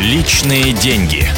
Личные деньги.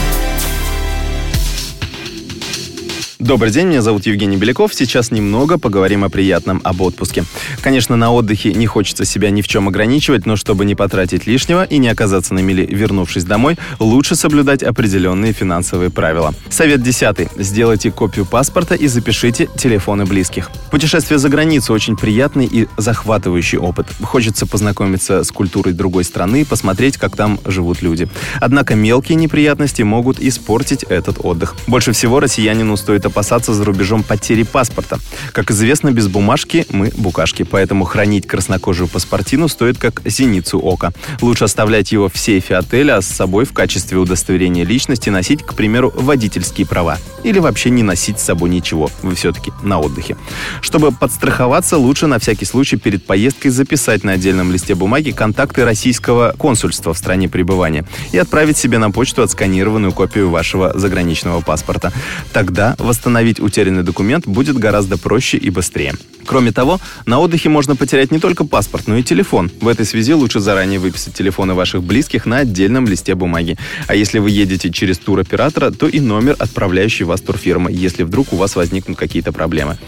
Добрый день, меня зовут Евгений Беляков. Сейчас немного поговорим о приятном, об отпуске. Конечно, на отдыхе не хочется себя ни в чем ограничивать, но чтобы не потратить лишнего и не оказаться на мели, вернувшись домой, лучше соблюдать определенные финансовые правила. Совет десятый. Сделайте копию паспорта и запишите телефоны близких. Путешествие за границу очень приятный и захватывающий опыт. Хочется познакомиться с культурой другой страны, посмотреть, как там живут люди. Однако мелкие неприятности могут испортить этот отдых. Больше всего россиянину стоит опасаться за рубежом потери паспорта. Как известно, без бумажки мы букашки, поэтому хранить краснокожую паспортину стоит как зеницу ока. Лучше оставлять его в сейфе отеля, а с собой в качестве удостоверения личности носить, к примеру, водительские права. Или вообще не носить с собой ничего. Вы все-таки на отдыхе. Чтобы подстраховаться, лучше на всякий случай перед поездкой записать на отдельном листе бумаги контакты российского консульства в стране пребывания и отправить себе на почту отсканированную копию вашего заграничного паспорта. Тогда восстановить утерянный документ будет гораздо проще и быстрее. Кроме того, на отдыхе можно потерять не только паспорт, но и телефон. В этой связи лучше заранее выписать телефоны ваших близких на отдельном листе бумаги. А если вы едете через туроператора, то и номер, отправляющий вас турфирмы, если вдруг у вас возникнут какие-то проблемы.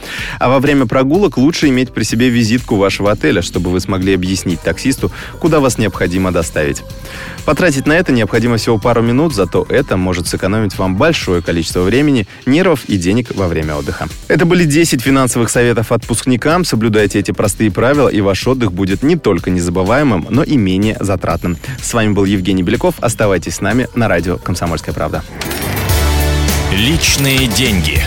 А во время прогулок лучше иметь при себе визитку вашего отеля, чтобы вы смогли объяснить таксисту, куда вас необходимо доставить. Потратить на это необходимо всего пару минут, зато это может сэкономить вам большое количество времени, нервов и денег во время отдыха. Это были 10 финансовых советов отпускникам. Соблюдайте эти простые правила, и ваш отдых будет не только незабываемым, но и менее затратным. С вами был Евгений Беляков. Оставайтесь с нами на радио «Комсомольская правда». Личные деньги.